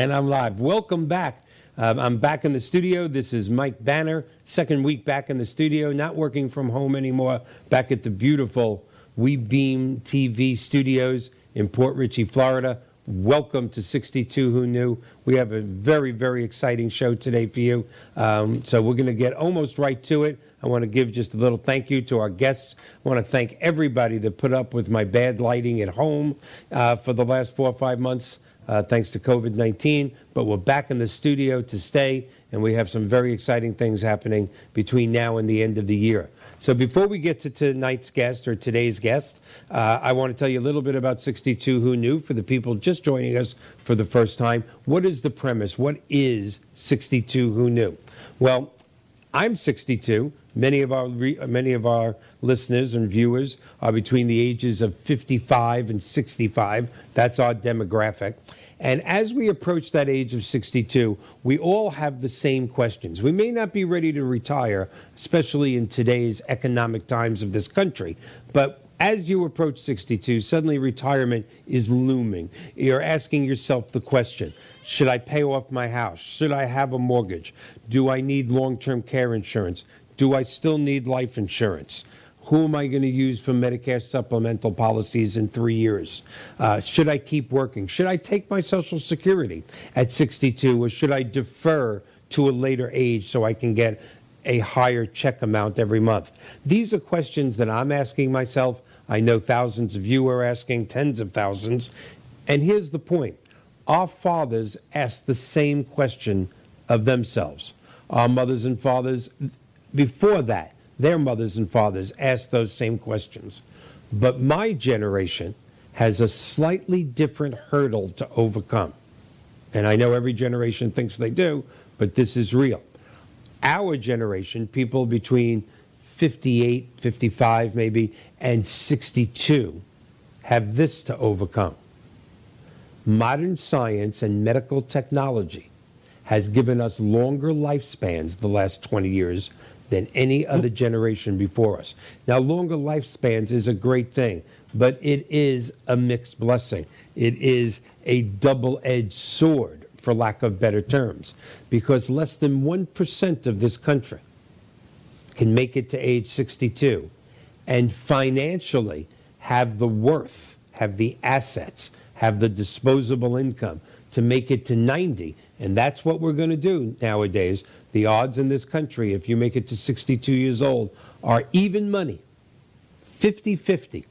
And I'm live. Welcome back. Um, I'm back in the studio. This is Mike Banner, second week back in the studio, not working from home anymore, back at the beautiful We Beam TV studios in Port Richey, Florida. Welcome to 62 Who Knew. We have a very, very exciting show today for you. Um, so we're going to get almost right to it. I want to give just a little thank you to our guests. I want to thank everybody that put up with my bad lighting at home uh, for the last four or five months uh, thanks to COVID 19. But we're back in the studio to stay, and we have some very exciting things happening between now and the end of the year. So before we get to tonight's guest or today's guest, uh, I want to tell you a little bit about 62 Who Knew for the people just joining us for the first time. What is the premise? What is 62 Who Knew? Well, I'm 62. Many of our many of our listeners and viewers are between the ages of 55 and 65. That's our demographic. And as we approach that age of 62, we all have the same questions. We may not be ready to retire, especially in today's economic times of this country, but as you approach 62, suddenly retirement is looming. You're asking yourself the question Should I pay off my house? Should I have a mortgage? Do I need long term care insurance? Do I still need life insurance? Who am I going to use for Medicare supplemental policies in three years? Uh, should I keep working? Should I take my Social Security at 62 or should I defer to a later age so I can get a higher check amount every month? These are questions that I'm asking myself. I know thousands of you are asking, tens of thousands. And here's the point our fathers asked the same question of themselves. Our mothers and fathers, before that, their mothers and fathers asked those same questions. But my generation has a slightly different hurdle to overcome. And I know every generation thinks they do, but this is real. Our generation, people between 58, 55 maybe, and 62, have this to overcome. Modern science and medical technology has given us longer lifespans the last 20 years than any other generation before us. Now, longer lifespans is a great thing, but it is a mixed blessing. It is a double edged sword, for lack of better terms, because less than 1% of this country can make it to age 62 and financially have the worth, have the assets, have the disposable income to make it to 90. And that's what we're going to do nowadays the odds in this country, if you make it to 62 years old, are even money 50 50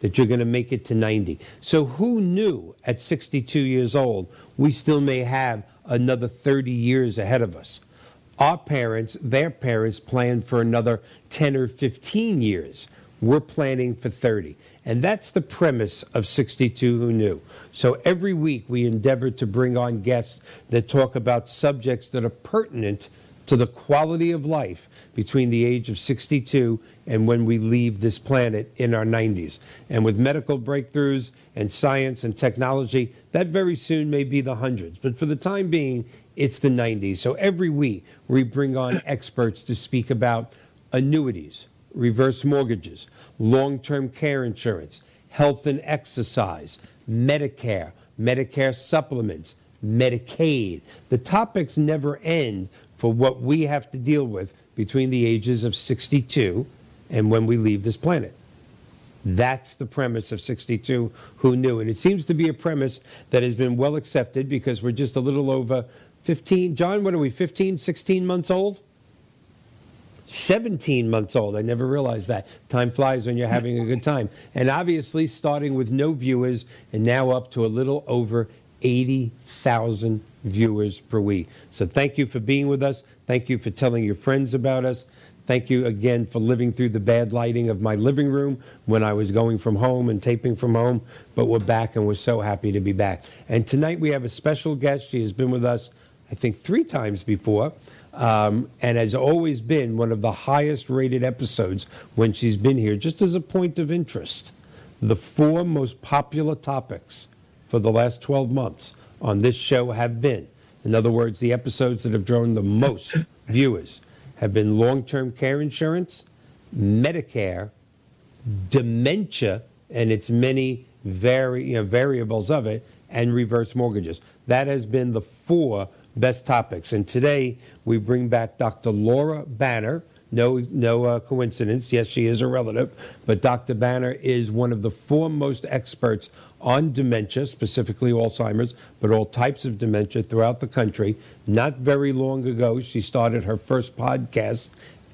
that you're going to make it to 90. So, who knew at 62 years old we still may have another 30 years ahead of us? Our parents, their parents, planned for another 10 or 15 years. We're planning for 30. And that's the premise of 62 Who Knew. So every week we endeavor to bring on guests that talk about subjects that are pertinent to the quality of life between the age of 62 and when we leave this planet in our 90s. And with medical breakthroughs and science and technology, that very soon may be the hundreds. But for the time being, it's the 90s. So every week we bring on experts to speak about annuities, reverse mortgages, long term care insurance, health and exercise, Medicare, Medicare supplements, Medicaid. The topics never end for what we have to deal with between the ages of 62 and when we leave this planet. That's the premise of 62 Who Knew? And it seems to be a premise that has been well accepted because we're just a little over 15. John, what are we, 15, 16 months old? 17 months old. I never realized that. Time flies when you're having a good time. And obviously, starting with no viewers and now up to a little over 80,000 viewers per week. So thank you for being with us. Thank you for telling your friends about us. Thank you again for living through the bad lighting of my living room when I was going from home and taping from home. But we're back and we're so happy to be back. And tonight we have a special guest. She has been with us, I think, three times before um, and has always been one of the highest rated episodes when she's been here. Just as a point of interest, the four most popular topics for the last 12 months on this show have been, in other words, the episodes that have drawn the most viewers have been long term care insurance, Medicare, dementia, and its many vari- you know, variables of it, and reverse mortgages. That has been the four best topics. And today we bring back Dr. Laura Banner. No, no uh, coincidence. Yes, she is a relative, but Dr. Banner is one of the foremost experts on dementia, specifically Alzheimer's, but all types of dementia throughout the country. Not very long ago, she started her first podcast,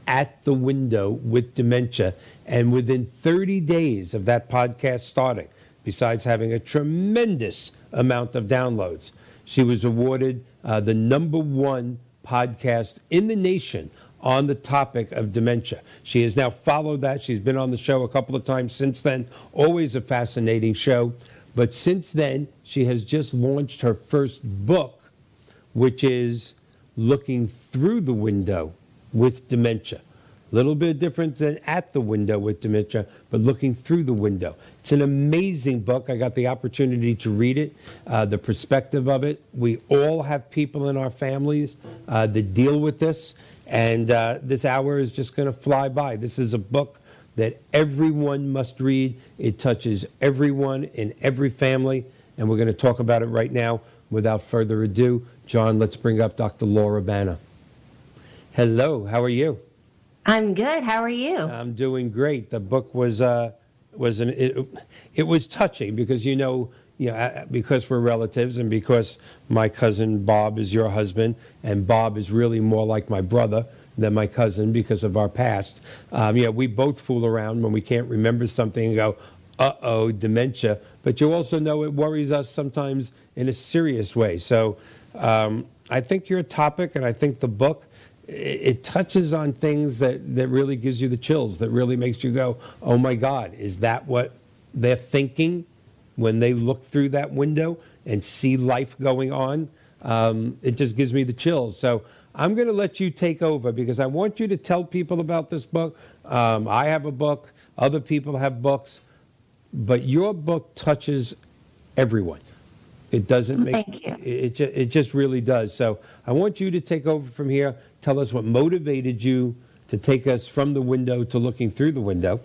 At the Window with Dementia. And within 30 days of that podcast starting, besides having a tremendous amount of downloads, she was awarded uh, the number one podcast in the nation on the topic of dementia. She has now followed that. She's been on the show a couple of times since then. Always a fascinating show. But since then, she has just launched her first book, which is Looking Through the Window with Dementia. Little bit different than At the Window with Dementia, but Looking Through the Window. It's an amazing book. I got the opportunity to read it, uh, the perspective of it. We all have people in our families uh, that deal with this, and uh, this hour is just going to fly by. This is a book that everyone must read. It touches everyone in every family, and we're going to talk about it right now. Without further ado, John, let's bring up Dr. Laura Banner. Hello, how are you? I'm good. How are you? I'm doing great. The book was uh, was an it, it was touching because you know you know because we're relatives and because my cousin Bob is your husband and Bob is really more like my brother than my cousin because of our past. Um, yeah, we both fool around when we can't remember something and go, uh oh, dementia. But you also know it worries us sometimes in a serious way. So um, I think your topic and I think the book. It, it touches on things that, that really gives you the chills, that really makes you go, oh my God, is that what they're thinking when they look through that window and see life going on? Um, it just gives me the chills. So I'm going to let you take over because I want you to tell people about this book. Um, I have a book, other people have books, but your book touches everyone. It doesn't make Thank you. It, it, it just really does. So I want you to take over from here. Tell us what motivated you to take us from the window to looking through the window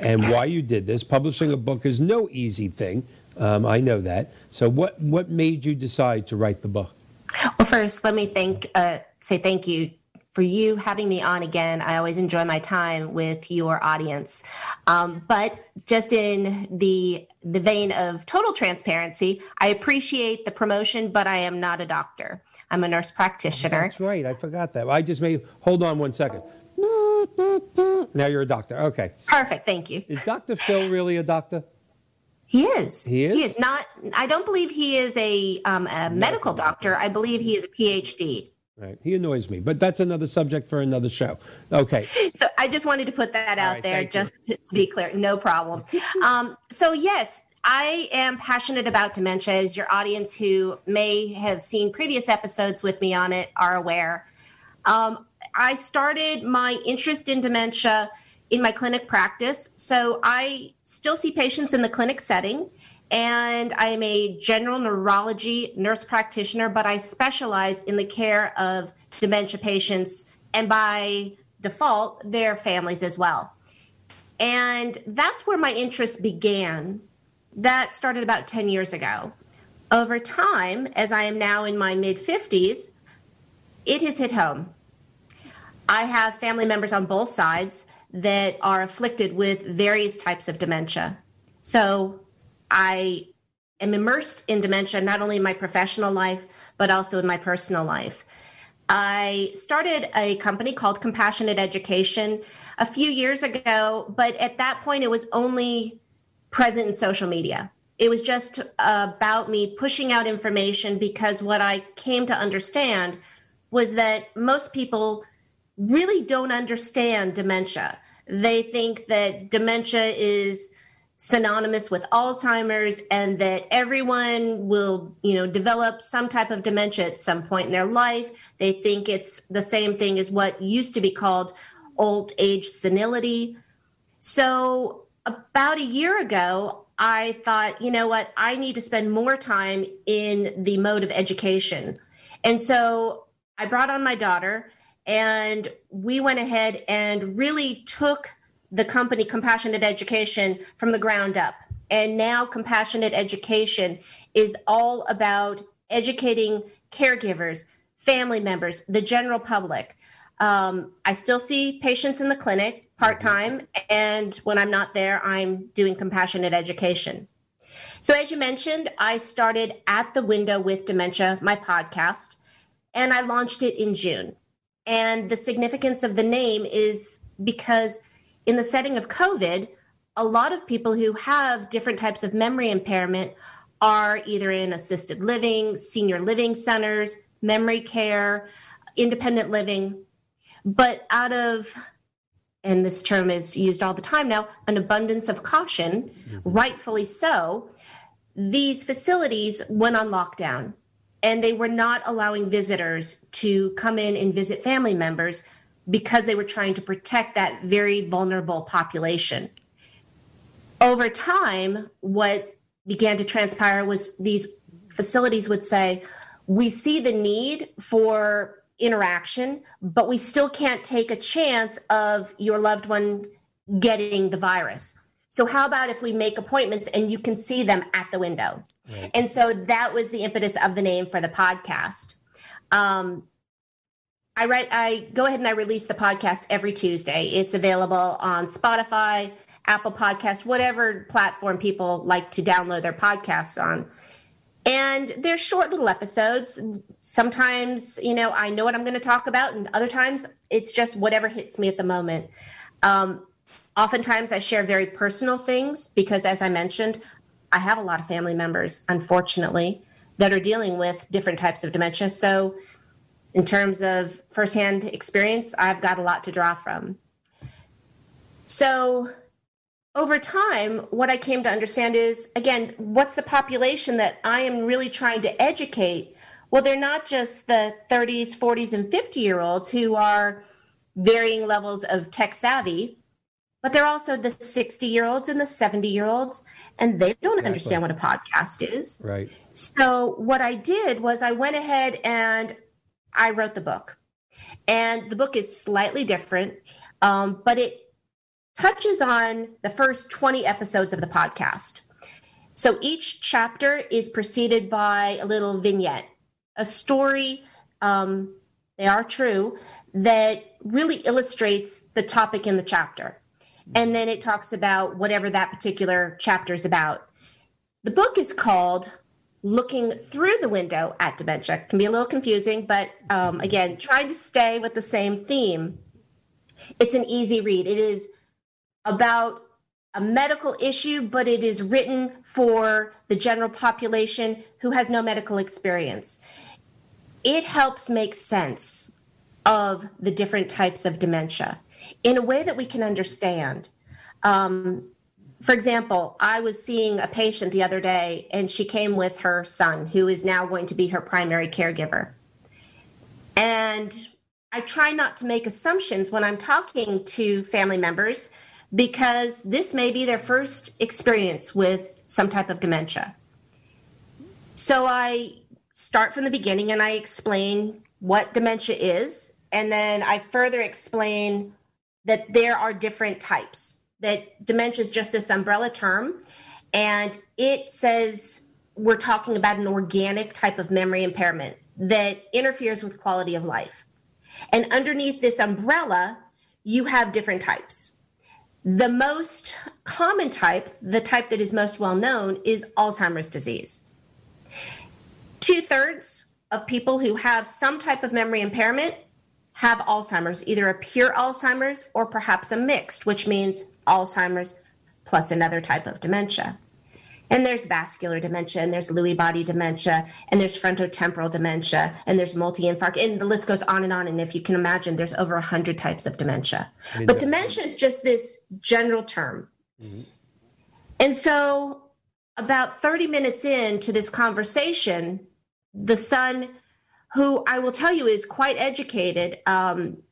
and why you did this. Publishing a book is no easy thing. Um, I know that. So what, what made you decide to write the book? Well, first, let me thank uh, say thank you for you having me on again. I always enjoy my time with your audience. Um, but just in the the vein of total transparency, I appreciate the promotion, but I am not a doctor. I'm a nurse practitioner. That's right. I forgot that. I just made. Hold on one second. Now you're a doctor. Okay. Perfect. Thank you. Is Dr. Phil really a doctor? He is. He is. He is not. I don't believe he is a, um, a medical doctor. I believe he is a PhD. Right. He annoys me, but that's another subject for another show. Okay. So I just wanted to put that out right, there, you. just to, to be clear. No problem. um, so yes, I am passionate about dementia, as your audience who may have seen previous episodes with me on it are aware. Um, I started my interest in dementia in my clinic practice. So I still see patients in the clinic setting, and I am a general neurology nurse practitioner, but I specialize in the care of dementia patients and by default, their families as well. And that's where my interest began. That started about 10 years ago. Over time, as I am now in my mid 50s, it has hit home. I have family members on both sides that are afflicted with various types of dementia. So I am immersed in dementia, not only in my professional life, but also in my personal life. I started a company called Compassionate Education a few years ago, but at that point, it was only present in social media. It was just about me pushing out information because what I came to understand was that most people really don't understand dementia. They think that dementia is synonymous with Alzheimer's and that everyone will, you know, develop some type of dementia at some point in their life. They think it's the same thing as what used to be called old age senility. So, about a year ago, I thought, you know what, I need to spend more time in the mode of education. And so I brought on my daughter and we went ahead and really took the company compassionate education from the ground up And now compassionate education is all about educating caregivers, family members, the general public. Um, I still see patients in the clinic part time, and when I'm not there, I'm doing compassionate education. So, as you mentioned, I started at the window with dementia, my podcast, and I launched it in June. And the significance of the name is because in the setting of COVID, a lot of people who have different types of memory impairment are either in assisted living, senior living centers, memory care, independent living. But out of, and this term is used all the time now, an abundance of caution, mm-hmm. rightfully so, these facilities went on lockdown and they were not allowing visitors to come in and visit family members because they were trying to protect that very vulnerable population. Over time, what began to transpire was these facilities would say, We see the need for interaction, but we still can't take a chance of your loved one getting the virus. So, how about if we make appointments and you can see them at the window? Right. And so that was the impetus of the name for the podcast. Um, I write, I go ahead and I release the podcast every Tuesday. It's available on Spotify, Apple Podcast, whatever platform people like to download their podcasts on. And they're short little episodes. Sometimes, you know, I know what I'm going to talk about, and other times it's just whatever hits me at the moment. Um, oftentimes, I share very personal things because, as I mentioned, I have a lot of family members, unfortunately, that are dealing with different types of dementia. So, in terms of firsthand experience, I've got a lot to draw from. So, over time, what I came to understand is again, what's the population that I am really trying to educate? Well, they're not just the 30s, 40s, and 50 year olds who are varying levels of tech savvy, but they're also the 60 year olds and the 70 year olds, and they don't exactly. understand what a podcast is. Right. So, what I did was I went ahead and I wrote the book. And the book is slightly different, um, but it touches on the first 20 episodes of the podcast. So each chapter is preceded by a little vignette, a story, um, they are true, that really illustrates the topic in the chapter. And then it talks about whatever that particular chapter is about. The book is called Looking Through the Window at Dementia. It can be a little confusing, but um, again, trying to stay with the same theme. It's an easy read. It is about a medical issue, but it is written for the general population who has no medical experience. It helps make sense of the different types of dementia in a way that we can understand. Um, for example, I was seeing a patient the other day, and she came with her son, who is now going to be her primary caregiver. And I try not to make assumptions when I'm talking to family members because this may be their first experience with some type of dementia. So I start from the beginning and I explain what dementia is, and then I further explain that there are different types, that dementia is just this umbrella term, and it says we're talking about an organic type of memory impairment that interferes with quality of life. And underneath this umbrella, you have different types. The most common type, the type that is most well known, is Alzheimer's disease. Two thirds of people who have some type of memory impairment have Alzheimer's, either a pure Alzheimer's or perhaps a mixed, which means Alzheimer's plus another type of dementia. And there's vascular dementia, and there's Lewy body dementia, and there's frontotemporal dementia, and there's multi-infarct, and the list goes on and on. And if you can imagine, there's over 100 types of dementia. But dementia is just this general term. Mm-hmm. And so, about 30 minutes into this conversation, the son, who I will tell you is quite educated, um,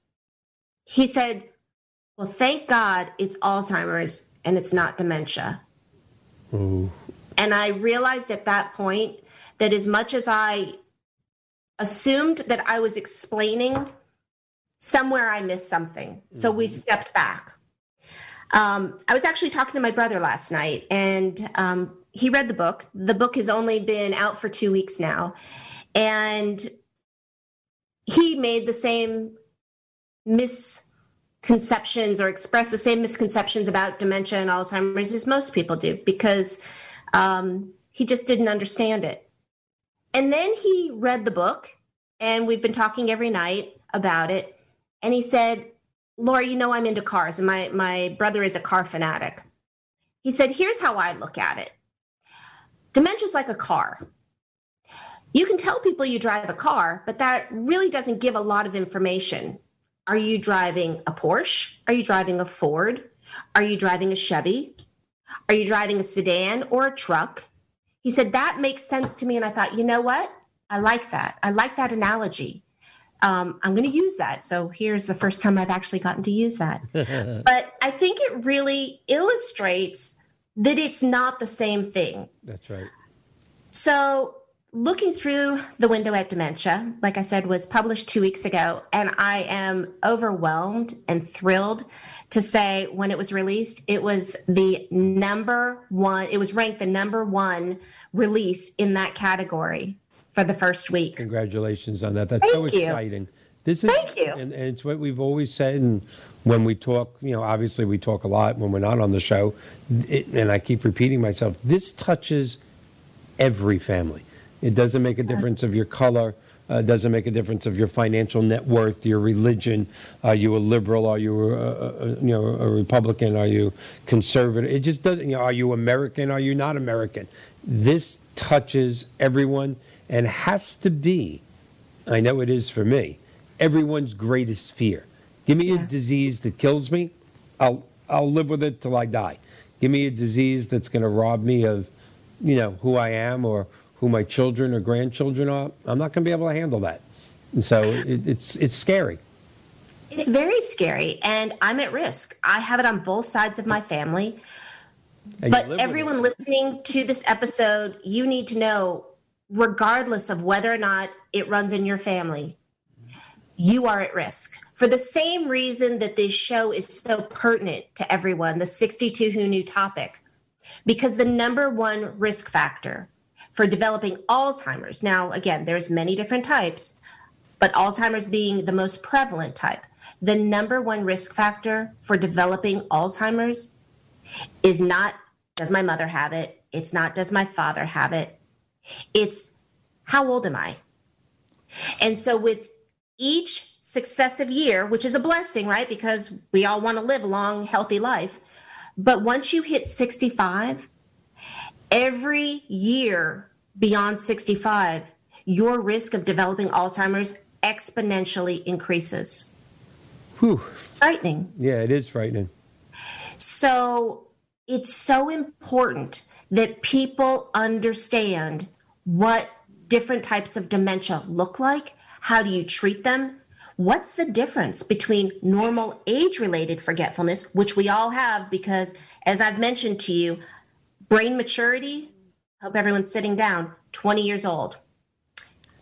he said, Well, thank God it's Alzheimer's and it's not dementia. Ooh. And I realized at that point that as much as I assumed that I was explaining, somewhere I missed something. So we mm-hmm. stepped back. Um, I was actually talking to my brother last night, and um, he read the book. The book has only been out for two weeks now, and he made the same misconceptions or expressed the same misconceptions about dementia and Alzheimer's as most people do because um, he just didn't understand it. And then he read the book, and we've been talking every night about it. And he said, Laura, you know I'm into cars, and my, my brother is a car fanatic. He said, Here's how I look at it dementia is like a car. You can tell people you drive a car, but that really doesn't give a lot of information. Are you driving a Porsche? Are you driving a Ford? Are you driving a Chevy? Are you driving a sedan or a truck? He said, That makes sense to me. And I thought, you know what? I like that. I like that analogy um, I'm going to use that. So here's the first time I've actually gotten to use that. but I think it really illustrates that it's not the same thing. That's right. So looking through the window at dementia, like I said, was published two weeks ago, and I am overwhelmed and thrilled to say when it was released, it was the number one, it was ranked the number one release in that category for the first week. Congratulations on that. That's Thank so you. exciting. This is, Thank you. And, and, it's what we've always said. And when we talk, you know, obviously we talk a lot when we're not on the show. It, and I keep repeating myself this touches every family. It doesn't make a difference of your color. Uh, doesn't make a difference of your financial net worth, your religion. Are you a liberal? Are you a, a, you know a Republican? Are you conservative? It just doesn't. You know, are you American? Are you not American? This touches everyone and has to be, I know it is for me, everyone's greatest fear. Give me yeah. a disease that kills me, I'll I'll live with it till I die. Give me a disease that's going to rob me of, you know, who I am or who my children or grandchildren are. I'm not going to be able to handle that. And so it, it's it's scary. It's very scary, and I'm at risk. I have it on both sides of my family. And but everyone listening to this episode, you need to know regardless of whether or not it runs in your family, you are at risk. For the same reason that this show is so pertinent to everyone, the 62 Who Knew topic, because the number one risk factor for developing Alzheimer's, now again, there's many different types, but Alzheimer's being the most prevalent type, the number one risk factor for developing Alzheimer's is not does my mother have it? It's not does my father have it? It's how old am I? And so with each successive year, which is a blessing, right? Because we all want to live a long, healthy life. But once you hit 65, every year beyond 65, your risk of developing Alzheimer's exponentially increases. Whew. It's frightening. Yeah, it is frightening. So it's so important that people understand what different types of dementia look like. How do you treat them? What's the difference between normal age related forgetfulness, which we all have because, as I've mentioned to you, brain maturity, hope everyone's sitting down, 20 years old.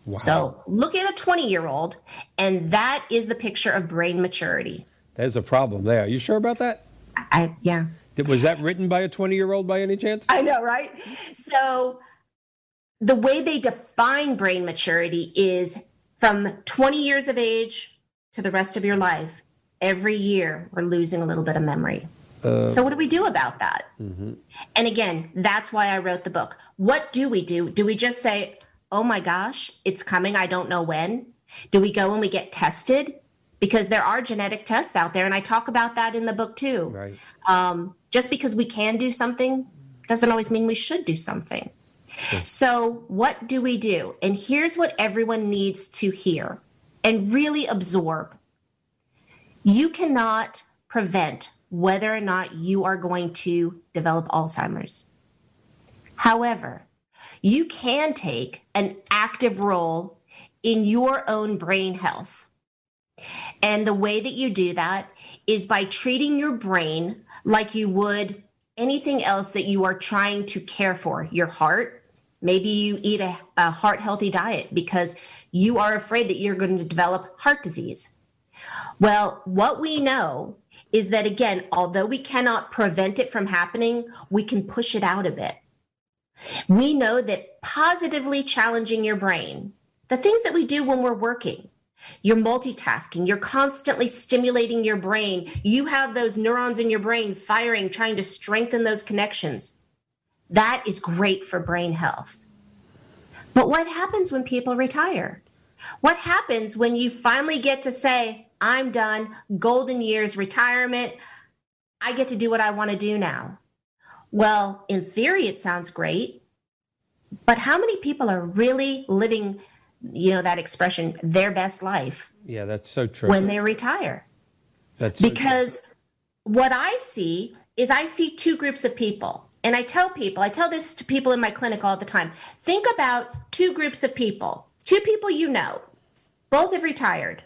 Wow. So look at a 20 year old, and that is the picture of brain maturity. There's a problem there. Are you sure about that? I, yeah. Was that written by a 20 year old by any chance? I know, right? So the way they define brain maturity is from 20 years of age to the rest of your life. Every year, we're losing a little bit of memory. Uh, so, what do we do about that? Mm-hmm. And again, that's why I wrote the book. What do we do? Do we just say, oh my gosh, it's coming, I don't know when? Do we go and we get tested? Because there are genetic tests out there, and I talk about that in the book too. Right. Um, just because we can do something doesn't always mean we should do something. So, what do we do? And here's what everyone needs to hear and really absorb. You cannot prevent whether or not you are going to develop Alzheimer's. However, you can take an active role in your own brain health. And the way that you do that is by treating your brain like you would anything else that you are trying to care for your heart, Maybe you eat a, a heart healthy diet because you are afraid that you're going to develop heart disease. Well, what we know is that, again, although we cannot prevent it from happening, we can push it out a bit. We know that positively challenging your brain, the things that we do when we're working, you're multitasking, you're constantly stimulating your brain. You have those neurons in your brain firing, trying to strengthen those connections. That is great for brain health. But what happens when people retire? What happens when you finally get to say, I'm done, golden years, retirement, I get to do what I want to do now? Well, in theory, it sounds great. But how many people are really living, you know, that expression, their best life? Yeah, that's so true. When they retire. That's because what I see is I see two groups of people. And I tell people, I tell this to people in my clinic all the time. Think about two groups of people, two people you know, both have retired.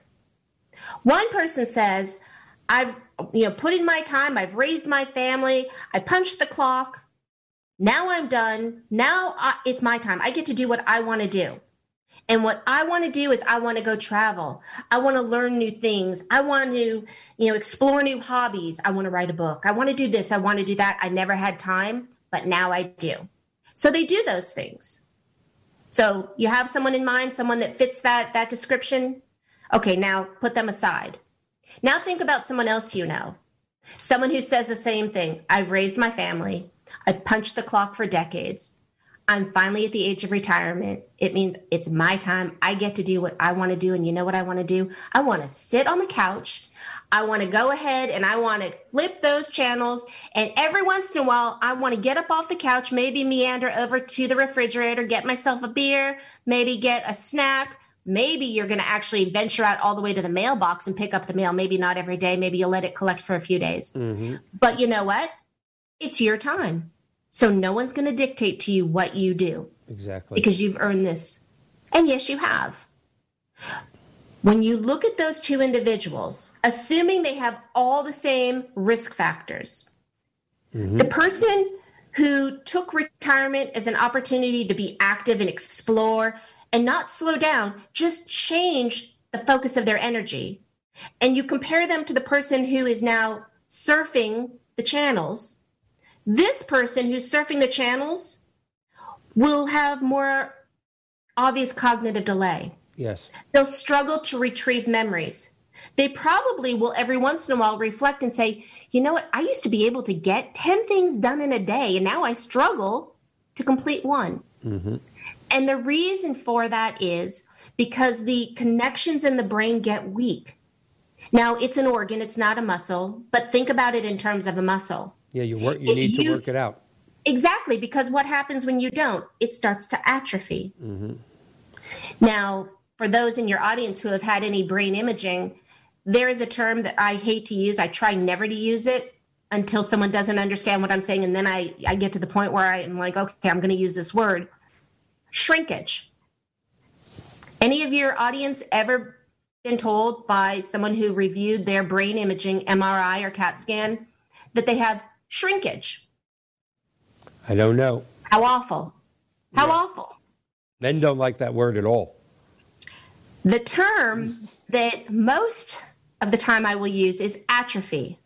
One person says, I've you know put in my time, I've raised my family, I punched the clock. Now I'm done. Now I, it's my time. I get to do what I want to do. And what I want to do is I want to go travel. I want to learn new things. I want to, you know, explore new hobbies. I want to write a book. I want to do this. I want to do that. I never had time, but now I do. So they do those things. So you have someone in mind, someone that fits that that description. Okay, now put them aside. Now think about someone else you know. Someone who says the same thing. I've raised my family. I punched the clock for decades. I'm finally at the age of retirement. It means it's my time. I get to do what I want to do. And you know what I want to do? I want to sit on the couch. I want to go ahead and I want to flip those channels. And every once in a while, I want to get up off the couch, maybe meander over to the refrigerator, get myself a beer, maybe get a snack. Maybe you're going to actually venture out all the way to the mailbox and pick up the mail. Maybe not every day. Maybe you'll let it collect for a few days. Mm-hmm. But you know what? It's your time. So no one's going to dictate to you what you do. Exactly. Because you've earned this. And yes, you have. When you look at those two individuals, assuming they have all the same risk factors, mm-hmm. the person who took retirement as an opportunity to be active and explore and not slow down, just change the focus of their energy. And you compare them to the person who is now surfing the channels this person who's surfing the channels will have more obvious cognitive delay. Yes. They'll struggle to retrieve memories. They probably will every once in a while reflect and say, you know what, I used to be able to get 10 things done in a day, and now I struggle to complete one. Mm-hmm. And the reason for that is because the connections in the brain get weak. Now, it's an organ, it's not a muscle, but think about it in terms of a muscle. Yeah, you work. You if need you, to work it out. Exactly, because what happens when you don't? It starts to atrophy. Mm-hmm. Now, for those in your audience who have had any brain imaging, there is a term that I hate to use. I try never to use it until someone doesn't understand what I'm saying, and then I I get to the point where I'm like, okay, I'm going to use this word, shrinkage. Any of your audience ever been told by someone who reviewed their brain imaging MRI or CAT scan that they have shrinkage. I don't know. How awful. How yeah. awful. Men don't like that word at all. The term that most of the time I will use is atrophy.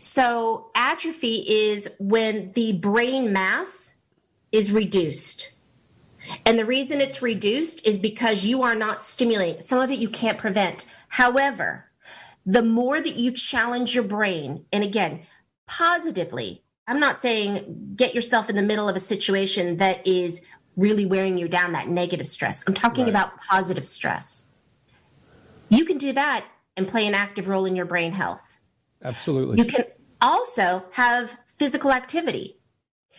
So, atrophy is when the brain mass is reduced. And the reason it's reduced is because you are not stimulating. Some of it you can't prevent. However, the more that you challenge your brain, and again, positively. I'm not saying get yourself in the middle of a situation that is really wearing you down, that negative stress. I'm talking right. about positive stress. You can do that and play an active role in your brain health. Absolutely. You can also have physical activity.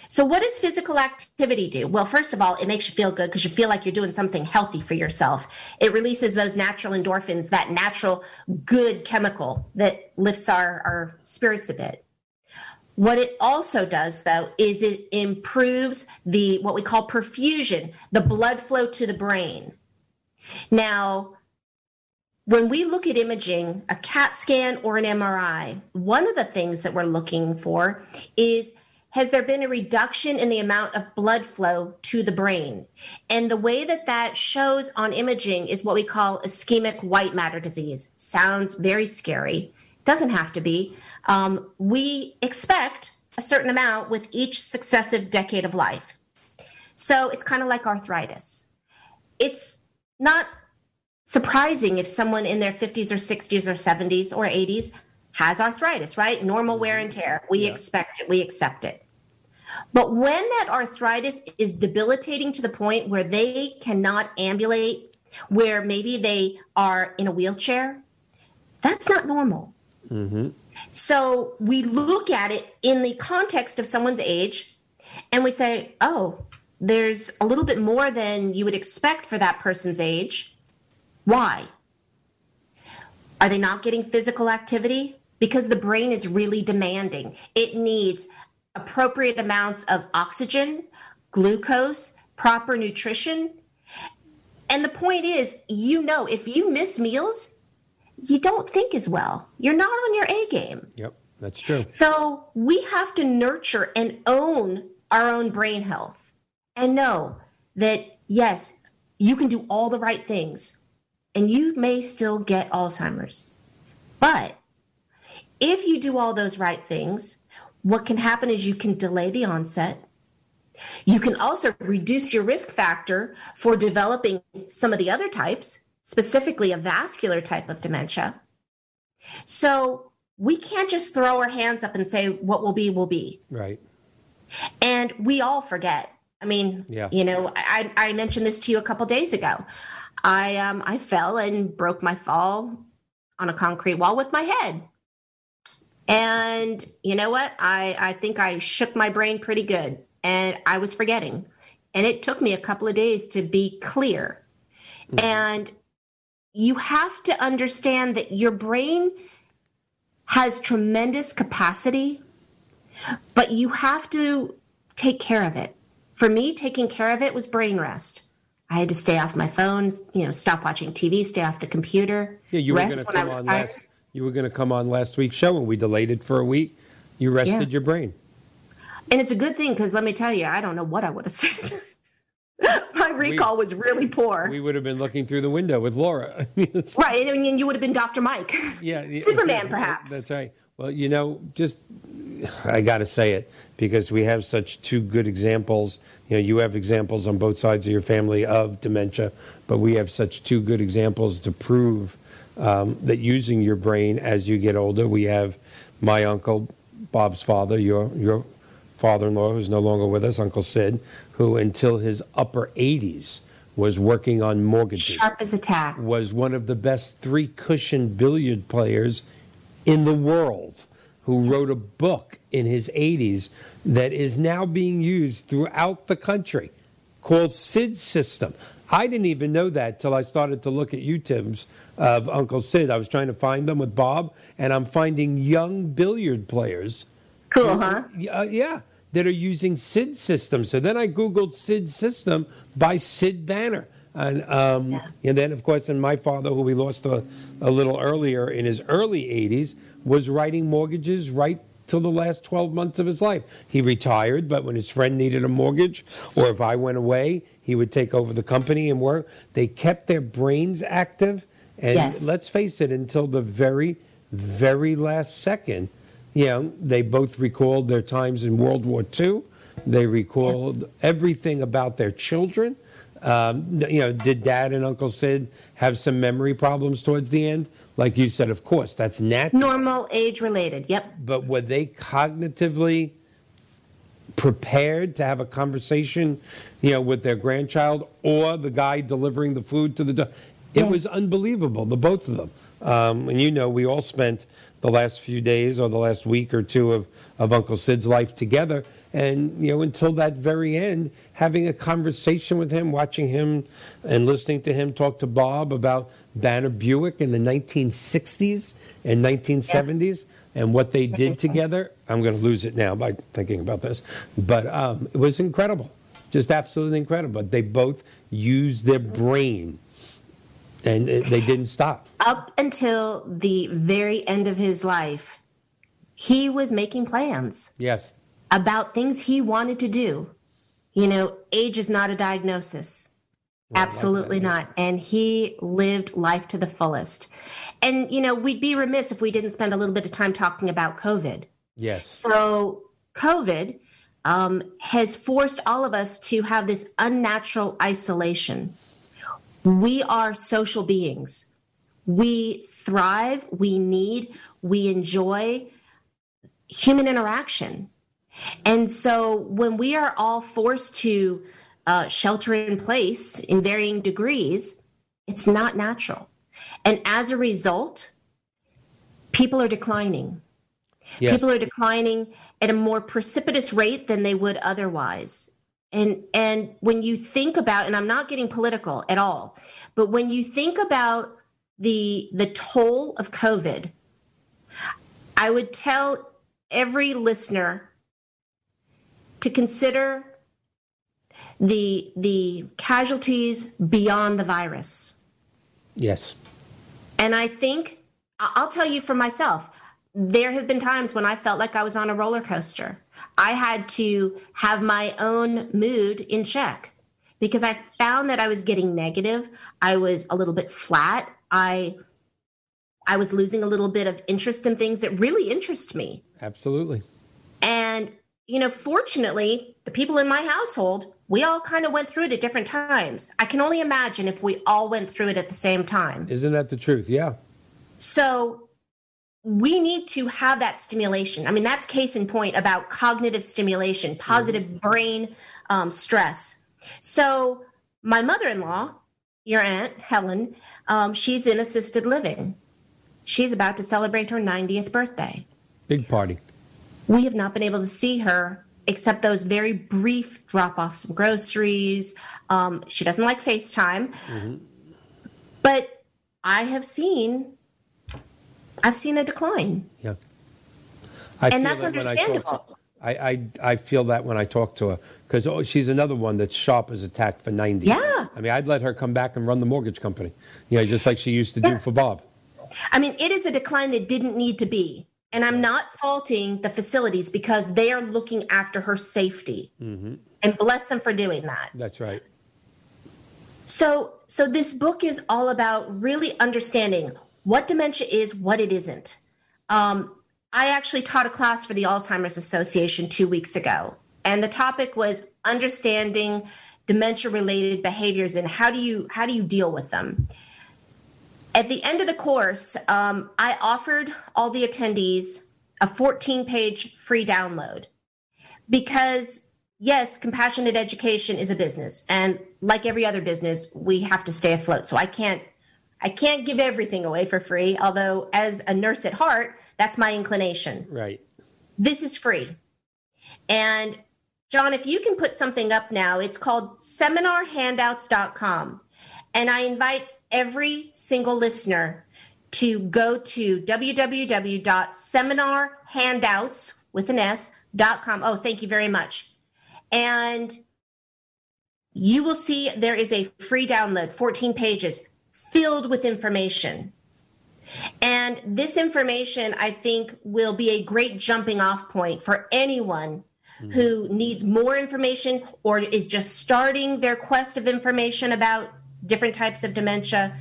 So, what does physical activity do? Well, first of all, it makes you feel good because you feel like you're doing something healthy for yourself. It releases those natural endorphins, that natural good chemical that lifts our, our spirits a bit. What it also does, though, is it improves the what we call perfusion, the blood flow to the brain. Now, when we look at imaging, a CAT scan or an MRI, one of the things that we're looking for is has there been a reduction in the amount of blood flow to the brain? And the way that that shows on imaging is what we call ischemic white matter disease. Sounds very scary. Doesn't have to be. Um, we expect a certain amount with each successive decade of life. So it's kind of like arthritis. It's not surprising if someone in their 50s or 60s or 70s or 80s has arthritis, right? Normal wear and tear. We yeah. expect it, we accept it. But when that arthritis is debilitating to the point where they cannot ambulate, where maybe they are in a wheelchair, that's not normal. Mm-hmm. So we look at it in the context of someone's age and we say, oh, there's a little bit more than you would expect for that person's age. Why? Are they not getting physical activity? Because the brain is really demanding. It needs appropriate amounts of oxygen, glucose, proper nutrition. And the point is, you know, if you miss meals, you don't think as well. You're not on your A game. Yep, that's true. So we have to nurture and own our own brain health and know that, yes, you can do all the right things and you may still get Alzheimer's. But if you do all those right things, what can happen is you can delay the onset. You can also reduce your risk factor for developing some of the other types, specifically a vascular type of dementia. So we can't just throw our hands up and say, what will be, will be. Right. And we all forget. I mean, yeah. you know, I, I mentioned this to you a couple days ago. I um I fell and broke my fall on a concrete wall with my head. And you know what? I, I think I shook my brain pretty good and I was forgetting. And it took me a couple of days to be clear. Mm-hmm. And you have to understand that your brain has tremendous capacity, but you have to take care of it. For me, taking care of it was brain rest. I had to stay off my phone, you know, stop watching TV, stay off the computer. Yeah, you rest were going to come on tired. last. You were going to come on last week's show, and we delayed it for a week. You rested yeah. your brain, and it's a good thing because let me tell you, I don't know what I would have said. my recall we, was really poor. We would have been looking through the window with Laura. right, and you would have been Dr. Mike. Yeah, Superman, perhaps. That's right. Well, you know, just I got to say it because we have such two good examples. You know, you have examples on both sides of your family of dementia, but we have such two good examples to prove um, that using your brain as you get older. We have my uncle, Bob's father, your your father-in-law, who's no longer with us, Uncle Sid, who until his upper 80s was working on mortgages. Sharp as a tack. Was one of the best three cushion billiard players in the world who wrote a book in his 80s that is now being used throughout the country called Sid's System. I didn't even know that till I started to look at YouTubes of Uncle Sid. I was trying to find them with Bob, and I'm finding young billiard players. Cool, huh? Uh, yeah, that are using Sid System. So then I Googled Sid System by Sid Banner. And, um, yeah. and then, of course, and my father, who we lost a, a little earlier in his early 80s, was writing mortgages right till the last 12 months of his life. He retired, but when his friend needed a mortgage, or if I went away, he would take over the company and work. They kept their brains active. And yes. let's face it, until the very, very last second, you know, they both recalled their times in World War II. They recalled everything about their children. Um, you know, did Dad and Uncle Sid have some memory problems towards the end? like you said, of course, that's natural. Normal age related, yep. But were they cognitively prepared to have a conversation, you know, with their grandchild or the guy delivering the food to the dog? It yeah. was unbelievable, the both of them. Um, and you know, we all spent the last few days or the last week or two of, of Uncle Sid's life together. And, you know, until that very end, having a conversation with him, watching him and listening to him talk to Bob about Banner Buick in the 1960s and 1970s yeah. and what they did together. I'm going to lose it now by thinking about this, but um, it was incredible, just absolutely incredible. They both used their brain and they didn't stop. Up until the very end of his life, he was making plans. Yes. about things he wanted to do. You know, age is not a diagnosis. Well, Absolutely like not. And he lived life to the fullest. And, you know, we'd be remiss if we didn't spend a little bit of time talking about COVID. Yes. So, COVID um, has forced all of us to have this unnatural isolation. We are social beings. We thrive, we need, we enjoy human interaction. And so when we are all forced to uh, shelter in place in varying degrees, it's not natural. And as a result, people are declining. Yes. People are declining at a more precipitous rate than they would otherwise. And and when you think about and I'm not getting political at all, but when you think about the the toll of COVID, I would tell every listener to consider the the casualties beyond the virus. Yes. And I think I'll tell you for myself, there have been times when I felt like I was on a roller coaster. I had to have my own mood in check because I found that I was getting negative. I was a little bit flat. I I was losing a little bit of interest in things that really interest me. Absolutely. And you know, fortunately, the people in my household, we all kind of went through it at different times. I can only imagine if we all went through it at the same time. Isn't that the truth? Yeah. So we need to have that stimulation. I mean, that's case in point about cognitive stimulation, positive mm-hmm. brain um, stress. So my mother-in-law, your aunt Helen, um, she's in assisted living. She's about to celebrate her 90th birthday. Big party we have not been able to see her except those very brief drop offs of groceries. Um, she doesn't like FaceTime. Mm-hmm. But I have seen I've seen a decline. Yeah. I and that's that understandable. I, I, I feel that when I talk to her because oh, she's another one that's sharp as a tack for 90. Yeah. I mean, I'd let her come back and run the mortgage company, you know, just like she used to do for Bob. I mean, it is a decline that didn't need to be. And I'm not faulting the facilities because they are looking after her safety. Mm-hmm. And bless them for doing that. That's right. So, so this book is all about really understanding what dementia is, what it isn't. Um, I actually taught a class for the Alzheimer's Association two weeks ago, and the topic was understanding dementia-related behaviors and how do you how do you deal with them. At the end of the course, um, I offered all the attendees a 14 page free download because, yes, compassionate education is a business. And like every other business, we have to stay afloat. So I can't. I can't give everything away for free, although as a nurse at heart, that's my inclination. Right. This is free. And John, if you can put something up now, it's called seminarhandouts.com. And I invite every single listener to go to www.seminarhandouts with an S.com. Oh, thank you very much. And you will see there is a free download, 14 pages filled with information. And this information, I think, will be a great jumping off point for anyone mm-hmm. who needs more information or is just starting their quest of information about different types of dementia.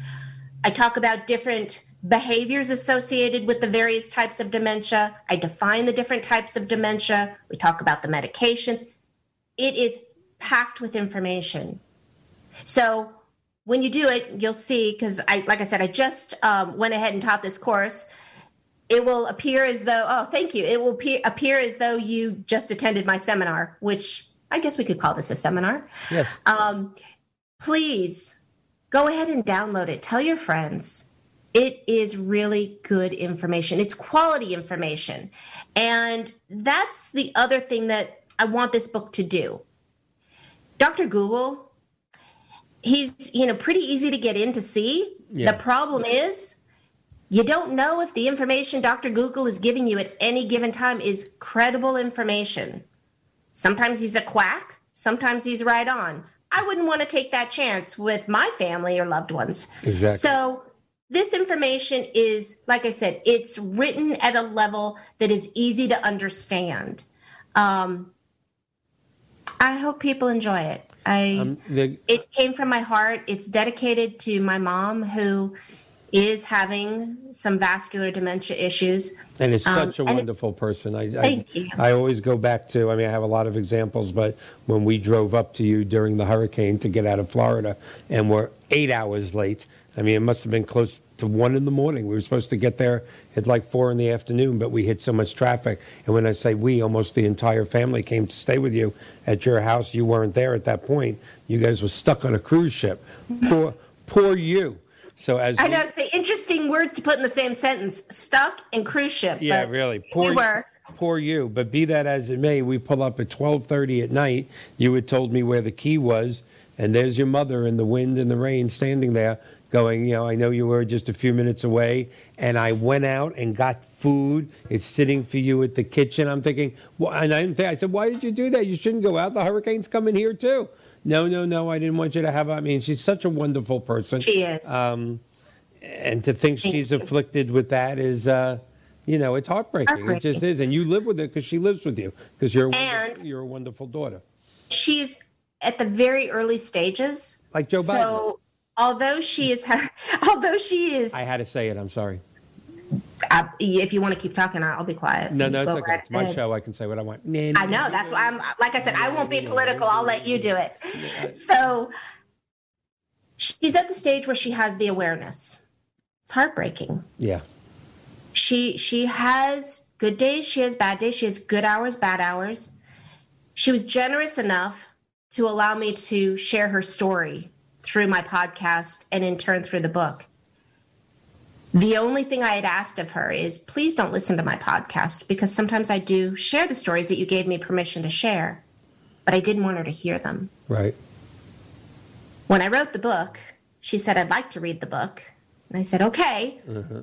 I talk about different behaviors associated with the various types of dementia. I define the different types of dementia. We talk about the medications. It is packed with information. So when you do it, you'll see, because I, like I said, I just um, went ahead and taught this course. It will appear as though, oh, thank you. It will pe- appear as though you just attended my seminar, which I guess we could call this a seminar. Yes. Um, please go ahead and download it. Tell your friends. It is really good information. It's quality information. And that's the other thing that I want this book to do. Dr. Google, he's, you know, pretty easy to get in to see. Yeah. The problem is you don't know if the information Dr. Google is giving you at any given time is credible information. Sometimes he's a quack, sometimes he's right on. I wouldn't want to take that chance with my family or loved ones. Exactly. So this information is, like I said, it's written at a level that is easy to understand. Um, I hope people enjoy it. I um, the, it came from my heart. It's dedicated to my mom who is having some vascular dementia issues. And is such um, a wonderful it, person. I, thank I, you. I always go back to, I mean, I have a lot of examples, but when we drove up to you during the hurricane to get out of Florida and we're eight hours late, I mean, it must have been close to one in the morning. We were supposed to get there at like four in the afternoon, but we hit so much traffic. And when I say we, almost the entire family came to stay with you at your house. You weren't there at that point. You guys were stuck on a cruise ship. Poor, poor you. So as I know, it's the interesting words to put in the same sentence: stuck and cruise ship. Yeah, really. Poor you were. Poor you. But be that as it may, we pull up at twelve thirty at night. You had told me where the key was, and there's your mother in the wind and the rain, standing there, going, you know, I know you were just a few minutes away, and I went out and got food. It's sitting for you at the kitchen. I'm thinking, well, and I didn't think. I said, why did you do that? You shouldn't go out. The hurricane's coming here too no, no, no, I didn't want you to have. I mean, she's such a wonderful person. She is. Um, and to think Thank she's you. afflicted with that is, uh, you know, it's heartbreaking. heartbreaking. It just is. And you live with it because she lives with you because you're and you're a wonderful daughter. She's at the very early stages, like Joe Biden. So although she is, although she is, I had to say it. I'm sorry. I, if you want to keep talking, I'll be quiet. No, no, it's okay. Right it's my show. I can say what I want. I know. That's why I'm. Like I said, I won't be political. I'll let you do it. So she's at the stage where she has the awareness. It's heartbreaking. Yeah. She she has good days. She has bad days. She has good hours, bad hours. She was generous enough to allow me to share her story through my podcast and in turn through the book. The only thing I had asked of her is please don't listen to my podcast because sometimes I do share the stories that you gave me permission to share, but I didn't want her to hear them. Right. When I wrote the book, she said, I'd like to read the book. And I said, okay. Uh-huh.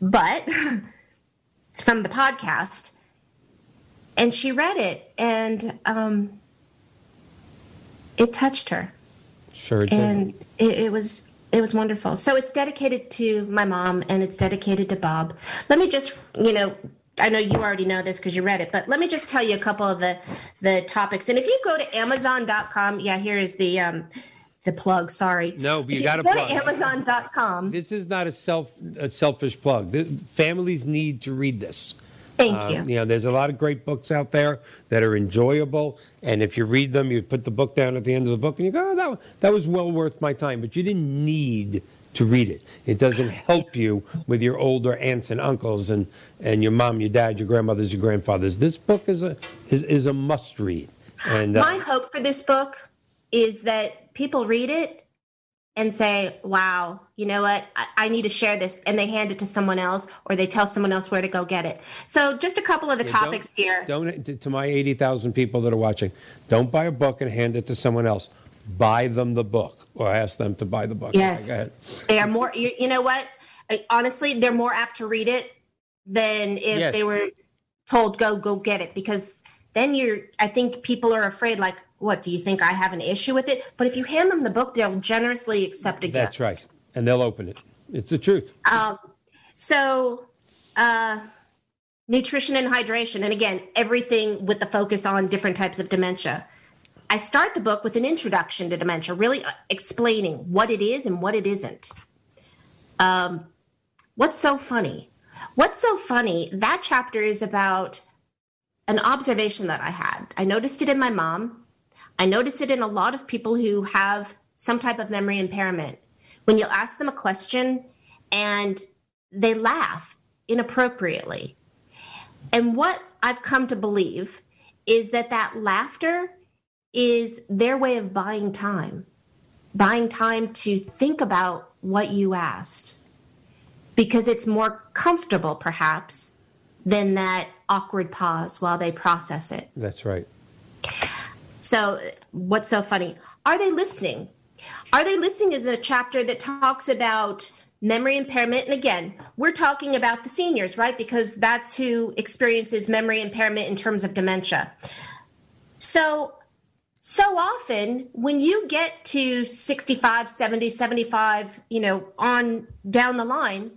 But it's from the podcast. And she read it and um, it touched her. Sure. It and it, it was it was wonderful. So it's dedicated to my mom and it's dedicated to Bob. Let me just, you know, I know you already know this because you read it, but let me just tell you a couple of the the topics. And if you go to Amazon.com, yeah, here is the um the plug. Sorry. No, but you, you got to go plug. to Amazon.com. This is not a self a selfish plug. The, families need to read this. Thank um, you. You know, there's a lot of great books out there that are enjoyable, and if you read them, you put the book down at the end of the book, and you go, "Oh, that that was well worth my time." But you didn't need to read it. It doesn't help you with your older aunts and uncles and, and your mom, your dad, your grandmothers, your grandfathers. This book is a is, is a must read. And uh, my hope for this book is that people read it and say, wow, you know what? I, I, need to share this. And they hand it to someone else or they tell someone else where to go get it. So, just a couple of the yeah, topics don't, here. Don't, to my 80,000 people that are watching, don't buy a book and hand it to someone else. Buy them the book or ask them to buy the book. Yes. They are more, you, you know what? I, honestly, they're more apt to read it than if yes. they were told, go, go get it. Because then you're, I think people are afraid, like, what do you think I have an issue with it? But if you hand them the book, they'll generously accept a gift. That's right, and they'll open it. It's the truth. Um, so, uh, nutrition and hydration, and again, everything with the focus on different types of dementia. I start the book with an introduction to dementia, really uh, explaining what it is and what it isn't. Um, what's so funny? What's so funny? That chapter is about an observation that I had. I noticed it in my mom. I notice it in a lot of people who have some type of memory impairment. When you'll ask them a question and they laugh inappropriately. And what I've come to believe is that that laughter is their way of buying time, buying time to think about what you asked because it's more comfortable, perhaps, than that awkward pause while they process it. That's right. So, what's so funny? Are they listening? Are they listening is a chapter that talks about memory impairment. And again, we're talking about the seniors, right? Because that's who experiences memory impairment in terms of dementia. So, so often when you get to 65, 70, 75, you know, on down the line,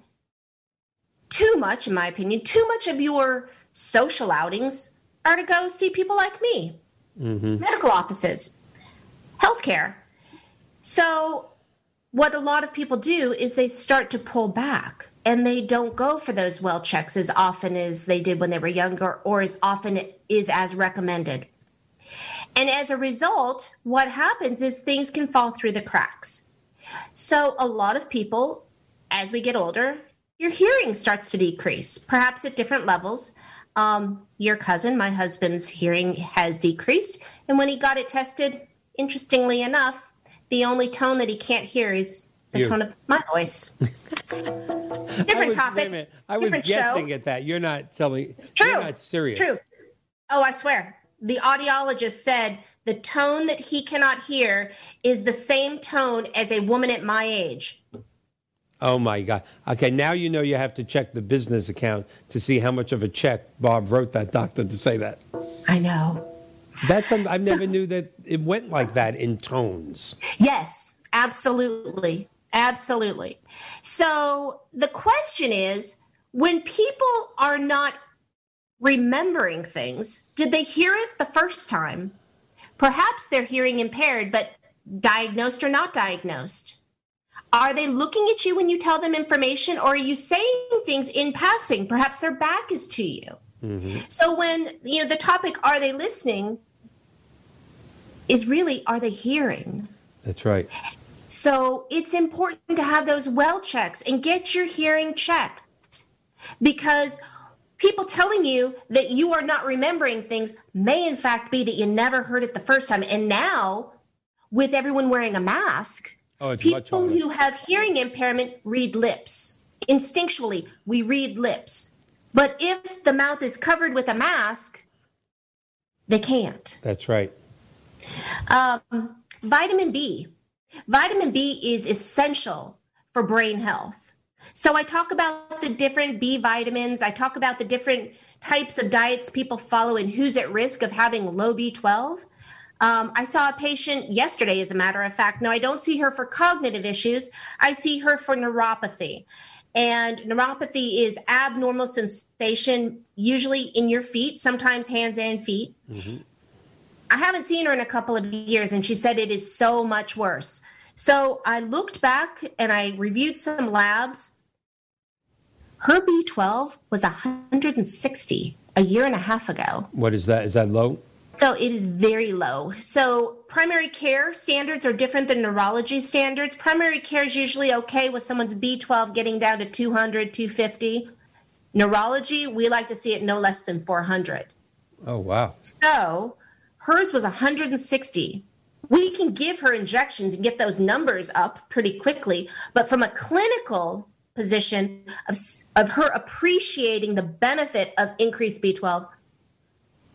too much, in my opinion, too much of your social outings are to go see people like me, mm-hmm. medical offices, healthcare. So, what a lot of people do is they start to pull back and they don't go for those well checks as often as they did when they were younger or as often is as recommended. And as a result, what happens is things can fall through the cracks. So, a lot of people, as we get older, your hearing starts to decrease, perhaps at different levels. Um, your cousin, my husband's hearing has decreased. And when he got it tested, interestingly enough, the only tone that he can't hear is the you. tone of my voice. different was, topic. I was guessing show. at that. You're not telling. It's true. You're not serious. It's true. Oh, I swear. The audiologist said the tone that he cannot hear is the same tone as a woman at my age. Oh my God. Okay, now you know you have to check the business account to see how much of a check Bob wrote that doctor to say that. I know. That's I never knew that it went like that in tones. Yes, absolutely. Absolutely. So the question is when people are not remembering things, did they hear it the first time? Perhaps they're hearing impaired, but diagnosed or not diagnosed. Are they looking at you when you tell them information, or are you saying things in passing? Perhaps their back is to you. Mm-hmm. So when you know the topic "Are they listening?" is really "Are they hearing?" That's right. So it's important to have those well checks and get your hearing checked because people telling you that you are not remembering things may in fact be that you never heard it the first time and now with everyone wearing a mask oh, people who have hearing impairment read lips. Instinctually we read lips. But if the mouth is covered with a mask they can't. That's right. Um, vitamin b. Vitamin b is essential for brain health. So I talk about the different B vitamins. I talk about the different types of diets people follow and who's at risk of having low B12. Um, I saw a patient yesterday, as a matter of fact. Now, I don't see her for cognitive issues, I see her for neuropathy. And neuropathy is abnormal sensation, usually in your feet, sometimes hands and feet. Mm-hmm. I haven't seen her in a couple of years, and she said it is so much worse. So I looked back and I reviewed some labs. Her B12 was 160 a year and a half ago. What is that? Is that low? So it is very low. So primary care standards are different than neurology standards. Primary care is usually okay with someone's B12 getting down to 200, 250. Neurology, we like to see it no less than 400. Oh, wow. So hers was 160 we can give her injections and get those numbers up pretty quickly. But from a clinical position of, of her appreciating the benefit of increased B12,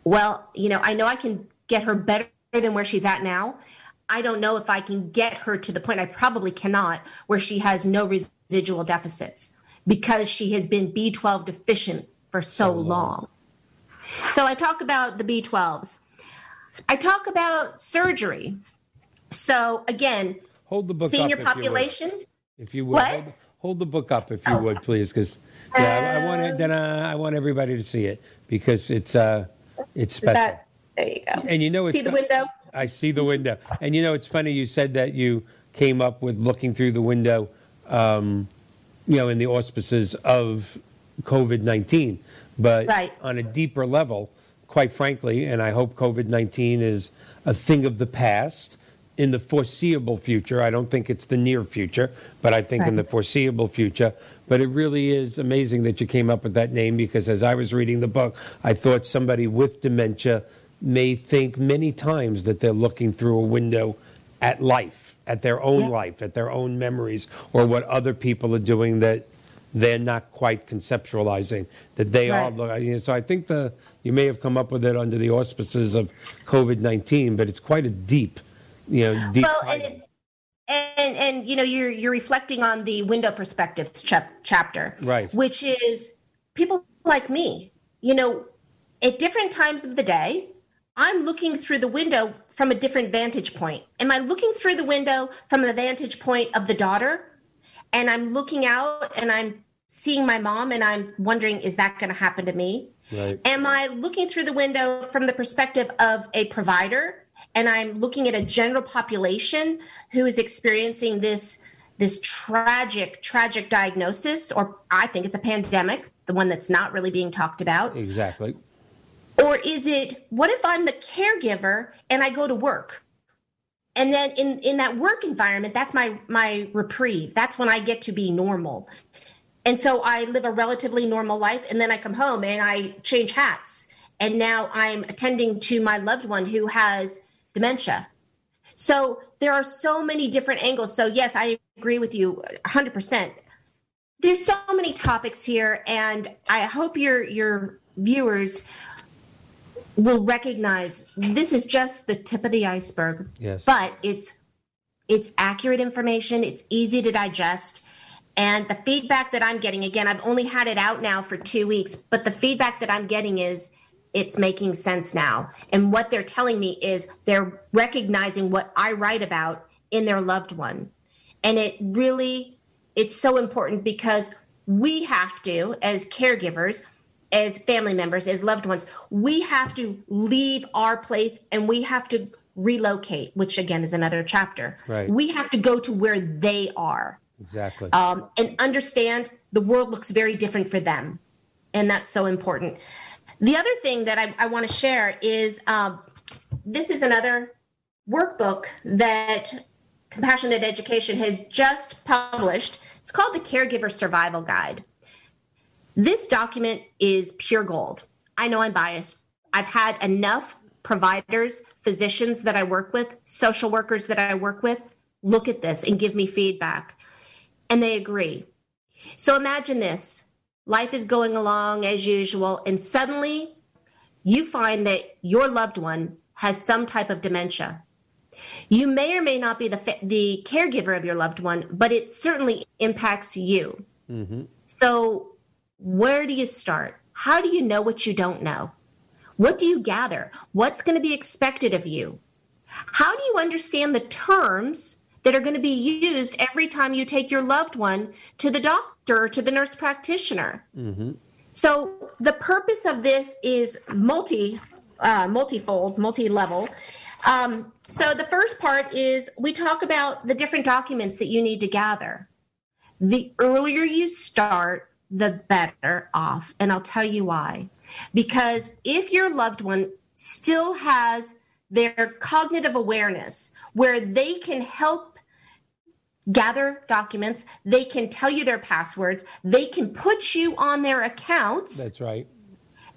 well, you know, I know I can get her better than where she's at now. I don't know if I can get her to the point, I probably cannot, where she has no residual deficits because she has been B12 deficient for so oh, long. So I talk about the B12s. I talk about surgery. So again, hold the book senior up population. If you would, if you would hold, hold, the book up if you oh. would, please, because yeah, I, I, want it, then uh, I want everybody to see it because it's uh, it's special. That, there you go. And you know, see the window. I see the window, and you know, it's funny. You said that you came up with looking through the window, um, you know, in the auspices of COVID nineteen, but right. on a deeper level quite frankly, and I hope COVID 19 is a thing of the past in the foreseeable future. I don't think it's the near future, but I think right. in the foreseeable future. But it really is amazing that you came up with that name because as I was reading the book, I thought somebody with dementia may think many times that they're looking through a window at life, at their own yeah. life, at their own memories, or what other people are doing that they're not quite conceptualizing that they right. are. Know, so I think the you may have come up with it under the auspices of COVID nineteen, but it's quite a deep, you know, deep. Well, and, and you know you're you're reflecting on the window perspectives chap- chapter, right? Which is people like me. You know, at different times of the day, I'm looking through the window from a different vantage point. Am I looking through the window from the vantage point of the daughter? And I'm looking out and I'm seeing my mom and I'm wondering, is that going to happen to me? Right. Am I looking through the window from the perspective of a provider and I'm looking at a general population who is experiencing this this tragic tragic diagnosis or I think it's a pandemic, the one that's not really being talked about. Exactly. Or is it what if I'm the caregiver and I go to work? And then in in that work environment, that's my my reprieve. That's when I get to be normal. And so I live a relatively normal life and then I come home and I change hats. And now I'm attending to my loved one who has dementia. So there are so many different angles. So yes, I agree with you 100%. There's so many topics here and I hope your your viewers will recognize this is just the tip of the iceberg. Yes. But it's it's accurate information, it's easy to digest. And the feedback that I'm getting, again, I've only had it out now for two weeks, but the feedback that I'm getting is it's making sense now. And what they're telling me is they're recognizing what I write about in their loved one. And it really, it's so important because we have to, as caregivers, as family members, as loved ones, we have to leave our place and we have to relocate, which again is another chapter. Right. We have to go to where they are Exactly. um, and understand the world looks very different for them. And that's so important. The other thing that I, I want to share is um, this is another workbook that Compassionate Education has just published. It's called the Caregiver Survival Guide. This document is pure gold. I know I'm biased. I've had enough providers, physicians that I work with, social workers that I work with look at this and give me feedback and they agree. So imagine this life is going along as usual, and suddenly you find that your loved one has some type of dementia. You may or may not be the, fa- the caregiver of your loved one, but it certainly impacts you. Mm-hmm. So, where do you start? How do you know what you don't know? What do you gather? What's going to be expected of you? How do you understand the terms that are going to be used every time you take your loved one to the doctor or to the nurse practitioner? So the purpose of this is multi, uh, multifold, multi-level. Um, so the first part is we talk about the different documents that you need to gather. The earlier you start, the better off, and I'll tell you why. Because if your loved one still has their cognitive awareness, where they can help gather documents, they can tell you their passwords, they can put you on their accounts. That's right.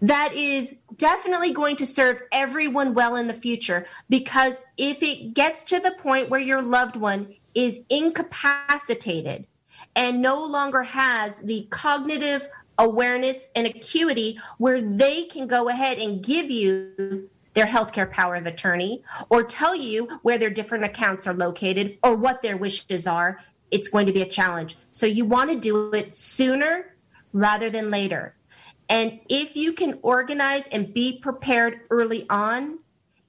that is definitely going to serve everyone well in the future because if it gets to the point where your loved one is incapacitated and no longer has the cognitive awareness and acuity where they can go ahead and give you their healthcare power of attorney or tell you where their different accounts are located or what their wishes are, it's going to be a challenge. So you want to do it sooner rather than later. And if you can organize and be prepared early on,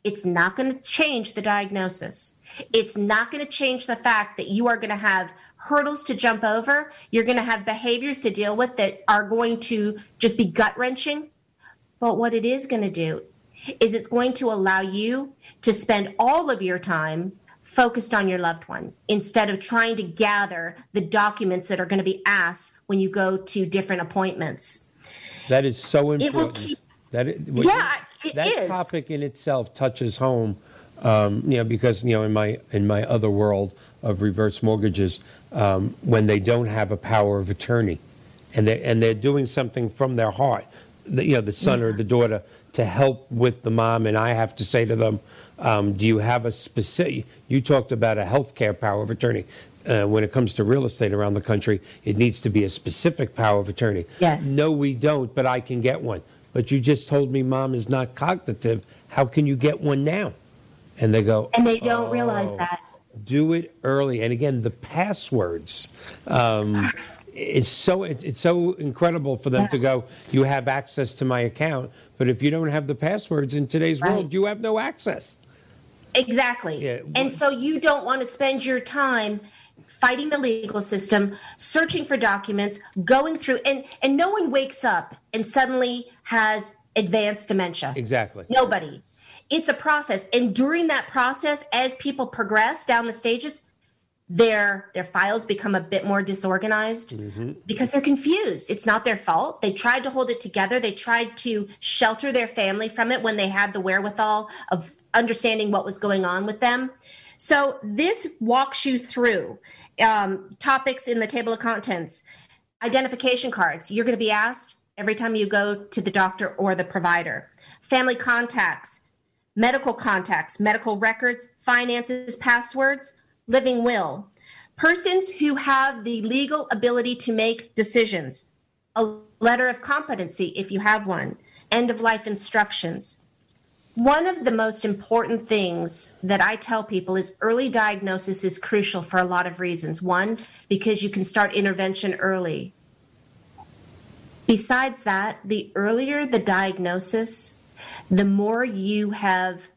it's not going to change the diagnosis. It's not going to change the fact that you are going to have hurdles to jump over. You're going to have behaviors to deal with that are going to just be gut wrenching. But what it is going to do is it's going to allow you to spend all of your time focused on your loved one instead of trying to gather the documents that are going to be asked when you go to different appointments. That is so important. It will keep- that Yeah, you- it that is. topic in itself touches home. Um, you know, because you know, in my in my other world of reverse mortgages, um, when they don't have a power of attorney, and they and they're doing something from their heart, the, you know, the son or the daughter to help with the mom, and I have to say to them, um, do you have a specific? You talked about a healthcare power of attorney. Uh, when it comes to real estate around the country, it needs to be a specific power of attorney. Yes. No, we don't, but I can get one. But you just told me mom is not cognitive. How can you get one now? And they go, And they don't realize Oh. that. do it early. And again, the passwords. Um, it's so it's, it's so incredible for them to go. You have access to my account, but if you don't have the passwords in today's Right. world, you have no access. Exactly. Yeah, and so you don't want to spend your time fighting the legal system, searching for documents, going through, and and no one wakes up and suddenly has advanced dementia. Exactly. Nobody. It's a process, and during that process, as people progress down the stages, their their files become a bit more disorganized mm-hmm. because they're confused. It's not their fault. They tried to hold it together. They tried to shelter their family from it when they had the wherewithal of understanding what was going on with them. So this walks you through um, topics in the table of contents. Identification cards. You're going to be asked every time you go to the doctor or the provider. Family contacts medical contacts medical records finances passwords living will, persons who have the legal ability to make decisions, a letter of competency if you have one, end of life instructions. One of the most important things that I tell people is early diagnosis is crucial for a lot of reasons. One, because you can start intervention early. Besides that, the earlier the diagnosis, the more you have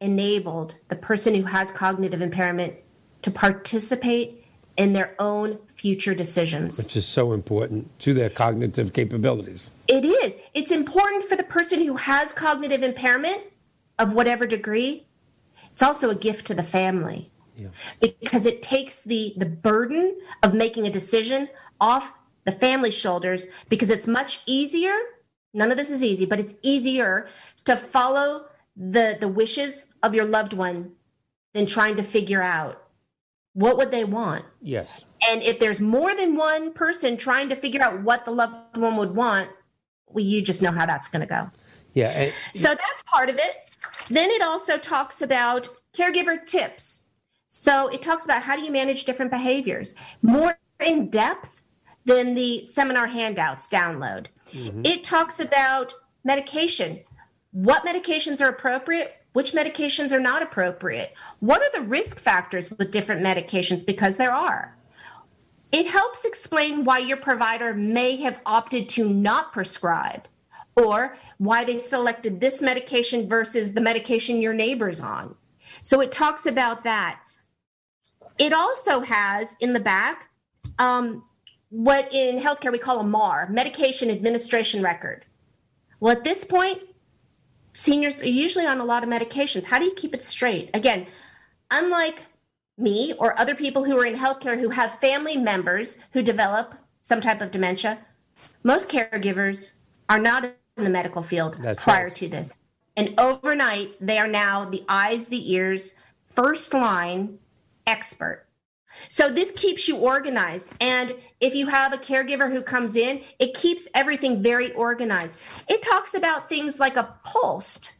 enabled the person who has cognitive impairment to participate in their own future decisions. Which is so important to their cognitive capabilities. It is. It's important for the person who has cognitive impairment of whatever degree. It's also a gift to the family. Yeah. Because it takes the, the burden of making a decision off the family's shoulders because it's much easier. None of this is easy, but it's easier to follow the, the wishes of your loved one than trying to figure out what would they want? Yes. And if there's more than one person trying to figure out what the loved one would want, well, you just know how that's going to go. Yeah. And- so that's part of it. Then it also talks about caregiver tips. So it talks about how do you manage different behaviors more in depth than the seminar handouts download. Mm-hmm. It talks about medication. What medications are appropriate? Which medications are not appropriate, what are the risk factors with different medications, because there are. It helps explain why your provider may have opted to not prescribe or why they selected this medication versus the medication your neighbor's on. So it talks about that. It also has in the back um, what in healthcare we call a MAR, medication administration record. Well, at this point, seniors are usually on a lot of medications. How do you keep it straight? Again, unlike me or other people who are in healthcare who have family members who develop some type of dementia, most caregivers are not in the medical field That's prior right. to this. And overnight, they are now the eyes, the ears, first line expert so this keeps you organized. And if you have a caregiver who comes in, it keeps everything very organized. It talks about things like a POLST.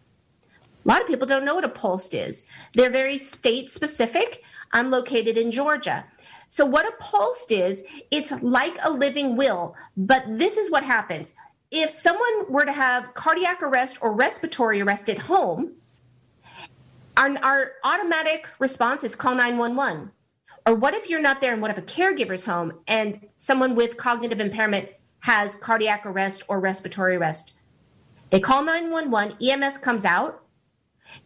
A lot of people don't know what a POLST is. They're very state specific. I'm located in Georgia. So, what a POLST is, it's like a living will, but this is what happens. If someone were to have cardiac arrest or respiratory arrest at home, our, our automatic response is call 911 or what if you're not there and what if a caregiver's home and someone with cognitive impairment has cardiac arrest or respiratory arrest? They call 911, EMS comes out.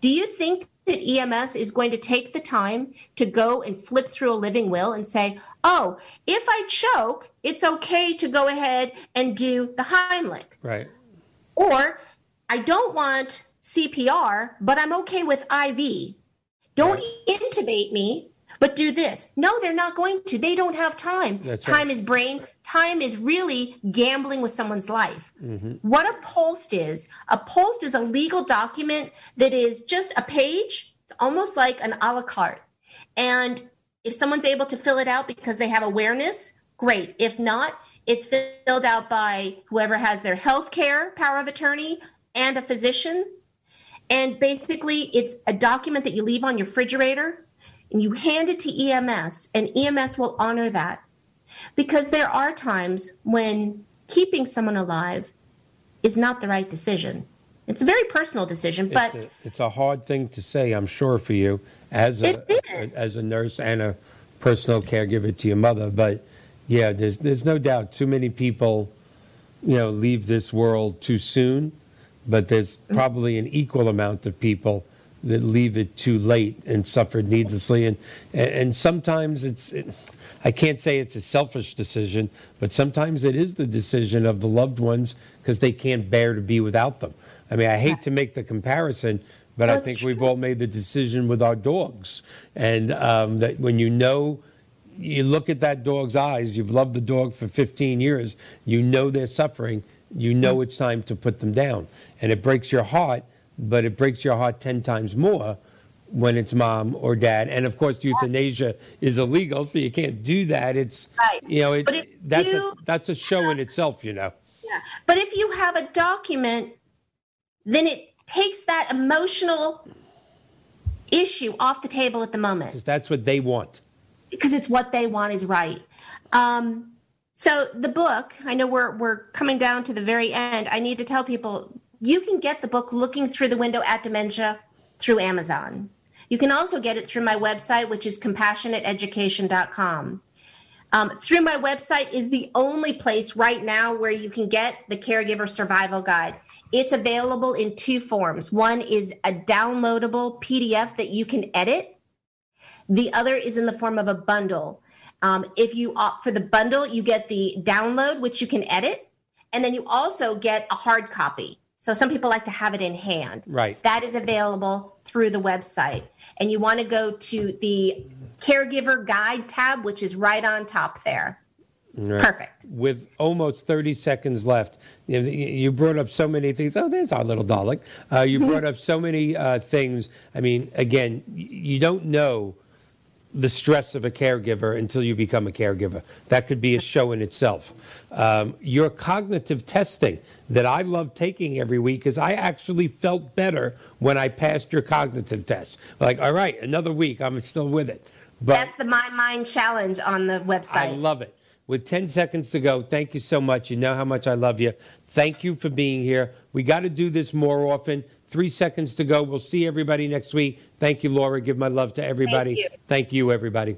Do you think that EMS is going to take the time to go and flip through a living will and say, oh, if I choke, it's okay to go ahead and do the Heimlich? Right. Or I don't want CPR, but I'm okay with IV. Don't right. intubate me, but do this. No, they're not going to. They don't have time. That's time right. is brain. Time is really gambling with someone's life. Mm-hmm. What a POLST is a POLST is a legal document that is just a page. It's almost like an a la carte. And if someone's able to fill it out because they have awareness, great. If not, it's filled out by whoever has their health care power of attorney and a physician. And basically, it's a document that you leave on your refrigerator and you hand it to EMS, and EMS will honor that. Because there are times when keeping someone alive is not the right decision. It's a very personal decision, but it's a, it's a hard thing to say, I'm sure, for you as a, as a nurse and a personal caregiver to your mother. But yeah, there's there's no doubt too many people, you know, leave this world too soon. But there's mm-hmm. probably an equal amount of people that leave it too late and suffered needlessly. And and sometimes it's. It, I can't say it's a selfish decision, but sometimes it is the decision of the loved ones because they can't bear to be without them. I mean, I hate to make the comparison, but I think we've all made the decision with our dogs. And um, that when you know, you look at that dog's eyes, you've loved the dog for 15 years, you know they're suffering, you know it's time to put them down. And it breaks your heart, but it breaks your heart 10 times more when it's mom or dad. And of course, euthanasia is illegal, so you can't do that. It's Right. you know, it, that's a, that's a show in itself. You know, Yeah. But if you have a document, then it takes that emotional issue off the table at the moment because that's what they want. because it's what they want is right. Um, so the book, I know we're we're coming down to the very end. I need to tell people you can get the book Looking Through the Window at Dementia through Amazon. You can also get it through my website, which is compassionateeducation.com. Um, through my website is the only place right now where you can get the caregiver survival guide. It's available in two forms. One is a downloadable PDF that you can edit. The other is in the form of a bundle. Um, if you opt for the bundle, you get the download, which you can edit, and then you also get a hard copy. So some people like to have it in hand. Right. That is available through the website. And you want to go to the caregiver guide tab, which is right on top there. Right. Perfect. With almost 30 seconds left, you, brought up so many things. Oh, there's our little darling. Uh, you brought up so many uh, things. I mean, again, you don't know the stress of a caregiver until you become a caregiver. That could be a show in itself. Um, your cognitive testing that I love taking every week is I actually felt better when I passed your cognitive test. Like, all right, another week, I'm still with it. But That's the My Mind Challenge on the website. I love it. With 10 seconds to go, thank you so much. You know how much I love you. Thank you for being here. We got to do this more often. Three seconds to go. We'll see everybody next week. Thank you, Laura. Give my love to everybody. you. Thank you, everybody.